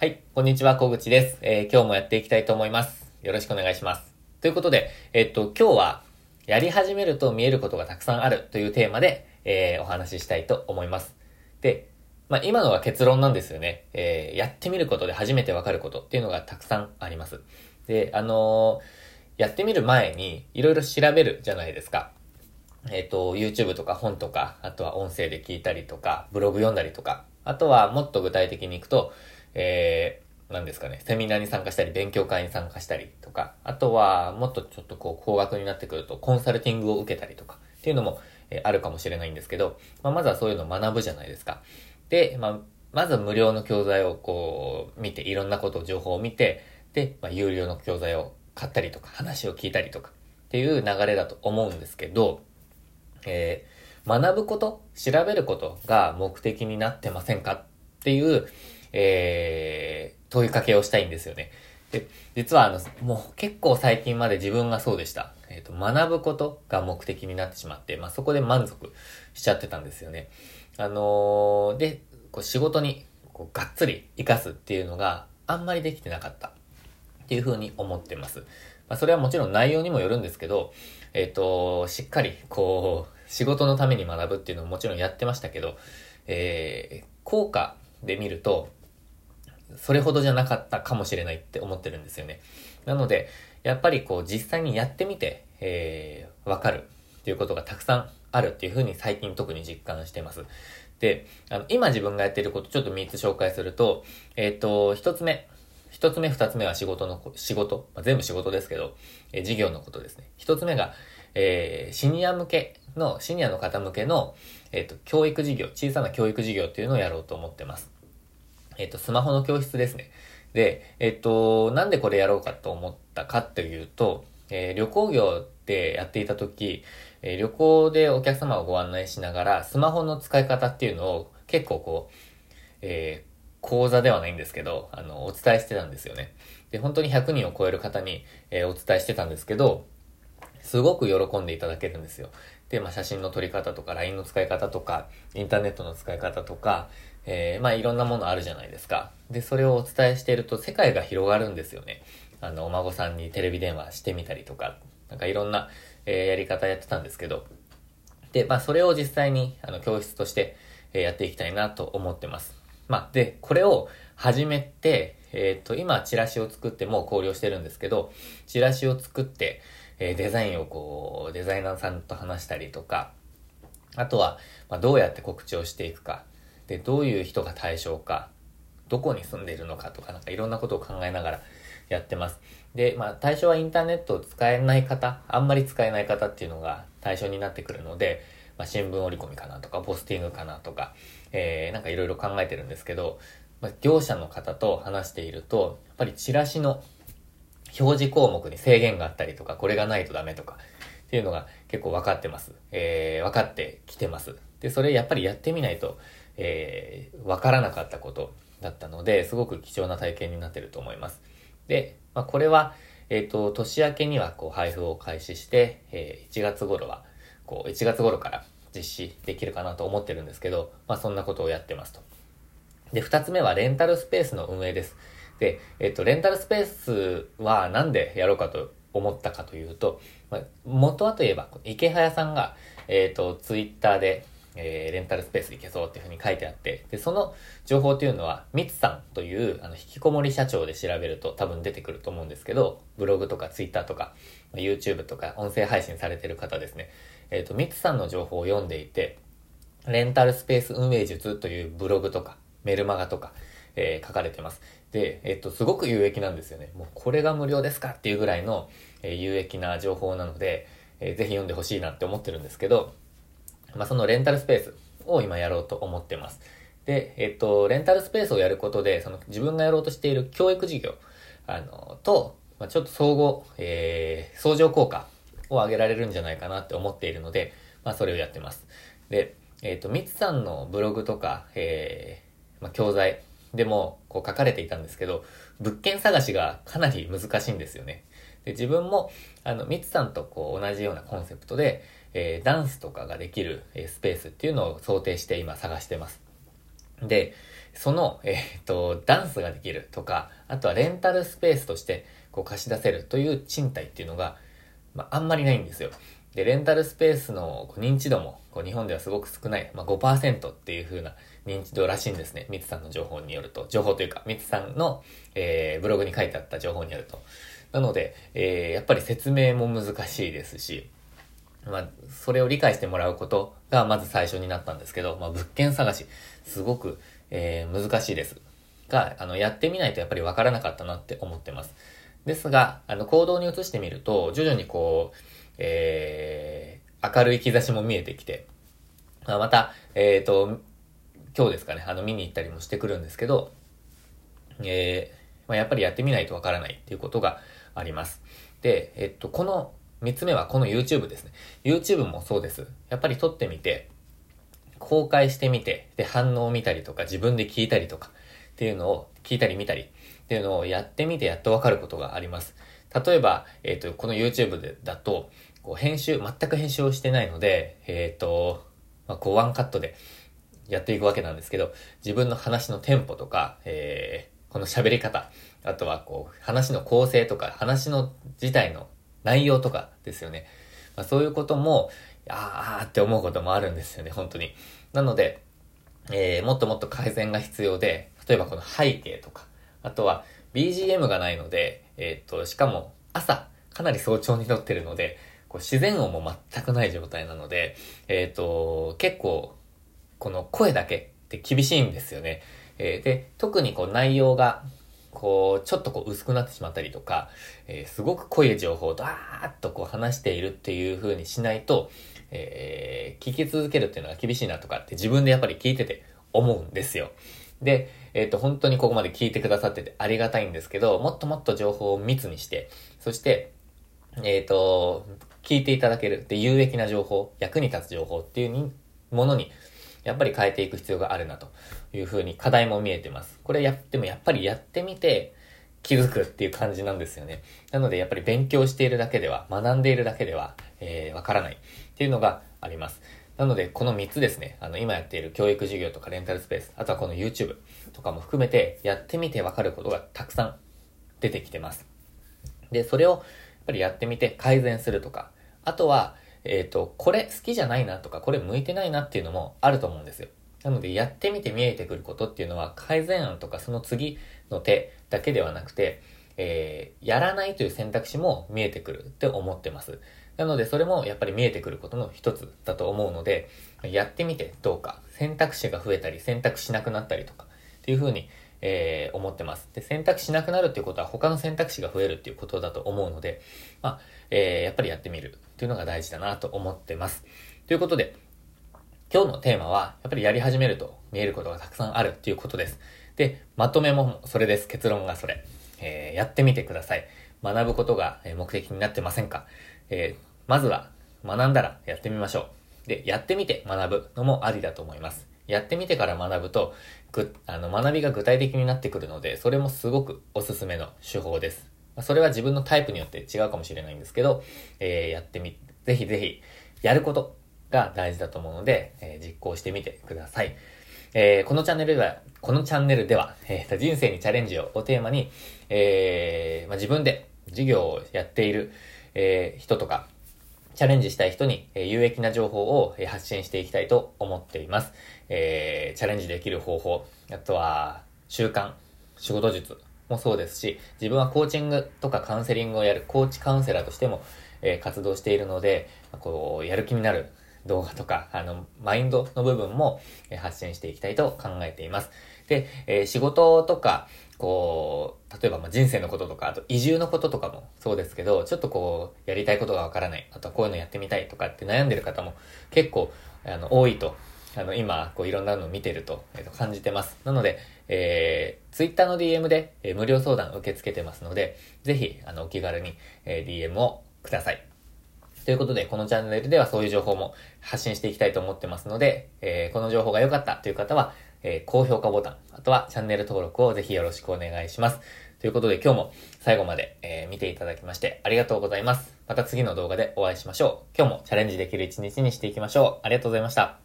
はい、こんにちは、小口です。えー今日もやっていきたいと思います。よろしくお願いします。ということで、えっと、今日は、やり始めると見えることがたくさんあるというテーマで、えーお話ししたいと思います。で、まあ、今のは結論なんですよね。えーやってみることで初めてわかることっていうのがたくさんあります。で、あのやってみる前に、いろいろ調べるじゃないですか。えっ、と、YouTube とか本とか、あとは音声で聞いたりとか、ブログ読んだりとか、あとはもっと具体的にいくと、えー、何ですかね、セミナーに参加したり、勉強会に参加したりとか、あとはもっとちょっとこう、高額になってくると、コンサルティングを受けたりとか、っていうのも、えーあるかもしれないんですけど、まあ、まずはそういうのを学ぶじゃないですか。で、まあ、まず無料の教材をこう、見て、いろんなことを、情報を見て、で、まあ、有料の教材を買ったりとか、話を聞いたりとか、っていう流れだと思うんですけど、えー学ぶこと、調べることが目的になってませんかっていう、えー問いかけをしたいんですよね。で、実はあの、もう結構最近まで自分がそうでした。えっ、と、学ぶことが目的になってしまって、まあ、そこで満足しちゃってたんですよね。あのーで、こう仕事にこうがっつり活かすっていうのがあんまりできてなかったっていうふうに思ってます。まあ、それはもちろん内容にもよるんですけど、えっ、と、しっかり、こう、仕事のために学ぶっていうのももちろんやってましたけど、えー効果で見ると、それほどじゃなかったかもしれないって思ってるんですよね。なので、やっぱりこう実際にやってみて、えー、わかるっていうことがたくさんあるっていうふうに最近特に実感してます。で、あの、今自分がやってることちょっと3つ紹介すると、えっ、と、1つ目。1つ目、2つ目は仕事の、仕事。まあ、全部仕事ですけど、えー事業のことですね。1つ目が、えーシニア向けの、シニアの方向けの、えっ、と、教育事業、小さな教育事業っていうのをやろうと思ってます。えっ、と、スマホの教室ですね。で、えっ、と、なんでこれやろうかと思ったかっていうと、えー旅行業でやっていた時、えー旅行でお客様をご案内しながら、スマホの使い方っていうのを結構こう、えー講座ではないんですけど、あの、お伝えしてたんですよね。で、本当に100人を超える方に、えーお伝えしてたんですけど、すごく喜んでいただけるんですよ。で、まあ、写真の撮り方とか、LINE の使い方とか、インターネットの使い方とか、えーまあ、いろんなものあるじゃないですか。で、それをお伝えしていると、世界が広がるんですよね。あの、お孫さんにテレビ電話してみたりとか、なんかいろんな、えーやり方やってたんですけど、で、まあ、それを実際に、あの、教室として、えーやっていきたいなと思ってます。まあ、で、これを始めて、えっ、と、今、チラシを作ってもう考慮してるんですけど、チラシを作って、えーデザインをこう、デザイナーさんと話したりとか、あとは、まあ、どうやって告知をしていくか、で、どういう人が対象か、どこに住んでいるのかとか、なんかいろんなことを考えながらやってます。で、まあ、対象はインターネットを使えない方、あんまり使えない方っていうのが対象になってくるので、まあ、新聞折り込みかなとか、ポスティングかなとか、えー、なんかいろいろ考えてるんですけど、まあ、業者の方と話していると、やっぱりチラシの表示項目に制限があったりとか、これがないとダメとか、っていうのが結構分かってます。えー、分かってきてます。で、それやっぱりやってみないと、えー、分からなかったことだったので、すごく貴重な体験になってると思います。で、まあ、これは、えっ、と、年明けにはこう配布を開始して、えー1月頃は、こう、1月頃から実施できるかなと思ってるんですけど、まあ、そんなことをやってますと。で、二つ目はレンタルスペースの運営です。で、えっと、レンタルスペースはなんでやろうかと思ったかというと、まあ、元はといえば、池早さんが、えっと、ツイッターで、えーレンタルスペース行けそうっていうふうに書いてあって、で、その情報というのは、ミツさんという、あの、引きこもり社長で調べると多分出てくると思うんですけど、ブログとかツイッターとか、YouTube とか音声配信されてる方ですね。えっと、ミツさんの情報を読んでいて、レンタルスペース運営術というブログとか、メルマガとか、えー書かれてます。で、えっと、すごく有益なんですよね。もうこれが無料ですかっていうぐらいの、えー有益な情報なので、えーぜひ読んでほしいなって思ってるんですけど、まあ、そのレンタルスペースを今やろうと思ってます。で、えっと、レンタルスペースをやることで、その自分がやろうとしている教育事業、あの、と、まあ、ちょっと総合、えー、相乗効果を上げられるんじゃないかなって思っているので、まあ、それをやってます。で、えっ、と、ミツさんのブログとか、えー、まあ、教材でも、こう書かれていたんですけど、物件探しがかなり難しいんですよね。で、自分も、あの、ミツさんとこう同じようなコンセプトで、えーダンスとかができる、えスペースっていうのを想定して今探してます。で、その、えっ、と、ダンスができるとか、あとはレンタルスペースとしてこう貸し出せるという賃貸っていうのが、まあ、あんまりないんですよ。で、レンタルスペースのこう認知度もこう日本ではすごく少ない、まあ、5%っていう風な認知度らしいんですね。ミツさんの情報によると。情報というか、ミツさんの、えー、ブログに書いてあった情報によると。なので、えー、やっぱり説明も難しいですし、まあ、それを理解してもらうことがまず最初になったんですけど、まあ、物件探し、すごく、えー、難しいです。が、あの、やってみないとやっぱりわからなかったなって思ってます。ですが、あの、行動に移してみると、徐々にこう、えー、明るい兆しも見えてきて、まあ、また、えっ、ー、と、今日ですかね、あの、見に行ったりもしてくるんですけど、えー、まあ、やっぱりやってみないとわからないっていうことがあります。で、えっと、この3つ目はこの YouTube ですね。YouTube もそうです。やっぱり撮ってみて、公開してみて、で、反応を見たりとか、自分で聞いたりとか、っていうのを、聞いたり見たり、っていうのをやってみてやっとわかることがあります。例えば、えっ、ー、と、この YouTube でだと、こう編集、全く編集をしてないので、えっ、ー、と、まあ、こうワンカットでやっていくわけなんですけど、自分の話のテンポとか、えー、この喋り方、あとはこう、話の構成とか、話の自体の内容とかですよね。まあ、そういうことも、あーって思うこともあるんですよね、本当に。なので、えー、もっともっと改善が必要で、例えばこの背景とか、あとは BGM がないので、えっ、と、しかも朝、かなり早朝に撮ってるので、こう自然音も全くない状態なので、えっ、と、結構、この声だけって厳しいんですよね。えー、で、特にこう内容がこう、ちょっとこう薄くなってしまったりとか、えー、すごく濃い情報をダーッとこう話しているっていう風にしないと、えー、聞き続けるっていうのが厳しいなとかって自分でやっぱり聞いてて思うんですよ。で、えっ、ー、と、本当にここまで聞いてくださっててありがたいんですけど、もっともっと情報を密にして、そして、えっ、ー、と、聞いていただけるで有益な情報、役に立つ情報っていうものにやっぱり変えていく必要があるなというふうに課題も見えてます。これやってもやっぱりやってみて気づくっていう感じなんですよね。なのでやっぱり勉強しているだけでは、学んでいるだけでは、えー、わからないっていうのがあります。なので、この3つですね、あの、今やっている教育授業とかレンタルスペース、あとはこの YouTube とかも含めて、やってみてわかることがたくさん出てきてます。で、それをやっぱりやってみて改善するとか、あとは、えっ、ー、と、これ好きじゃないなとか、これ向いてないなっていうのもあると思うんですよ。なので、やってみて見えてくることっていうのは、改善案とかその次の手だけではなくて、えー、やらないという選択肢も見えてくるって思ってます。なので、それもやっぱり見えてくることの一つだと思うので、やってみてどうか、選択肢が増えたり、選択しなくなったりとか、っていうふうに、えー、思ってます。で、選択しなくなるっていうことは他の選択肢が増えるっていうことだと思うので、まあ、えー、やっぱりやってみるっていうのが大事だなと思ってます。ということで、今日のテーマは、やっぱりやり始めると見えることがたくさんあるっていうことです。で、まとめもそれです。結論がそれ。えー、やってみてください。学ぶことが目的になってませんか？えー、まずは、学んだらやってみましょう。で、やってみて学ぶのもありだと思います。やってみてから学ぶと、ぐ、あの、学びが具体的になってくるので、それもすごくおすすめの手法です。それは自分のタイプによって違うかもしれないんですけど、えー、やってみ、ぜひぜひ、やることが大事だと思うので、えー、実行してみてください。えー、このチャンネルでは、このチャンネルでは、えー、人生にチャレンジををテーマに、えー、まあ、自分で授業をやっている、えー、人とか、チャレンジしたい人に、有益な情報を、発信していきたいと思っています。えー、チャレンジできる方法、あとは、習慣、仕事術もそうですし、自分はコーチングとかカウンセリングをやるコーチカウンセラーとしても、え、活動しているので、こう、やる気になる動画とか、あの、マインドの部分も、発信していきたいと考えています。で、えー、仕事とか、こう、例えばま人生のこととか、あと移住のこととかもそうですけど、ちょっとこう、やりたいことがわからない、あとはこういうのやってみたいとかって悩んでる方も結構、あの、多いと、あの、今、こういろんなのを見てると、えー、と感じてます。なので、えー、Twitter の DM で、えー、無料相談受け付けてますので、ぜひ、あの、お気軽に、え、DM をください。ということで、このチャンネルではそういう情報も発信していきたいと思ってますので、えー、この情報が良かったという方は、えー、高評価ボタン、あとはチャンネル登録をぜひよろしくお願いします。ということで今日も最後まで、えー、見ていただきましてありがとうございます。また次の動画でお会いしましょう。今日もチャレンジできる一日にしていきましょう。ありがとうございました。